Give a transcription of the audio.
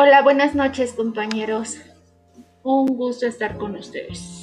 Hola, buenas noches compañeros. Un gusto estar con ustedes.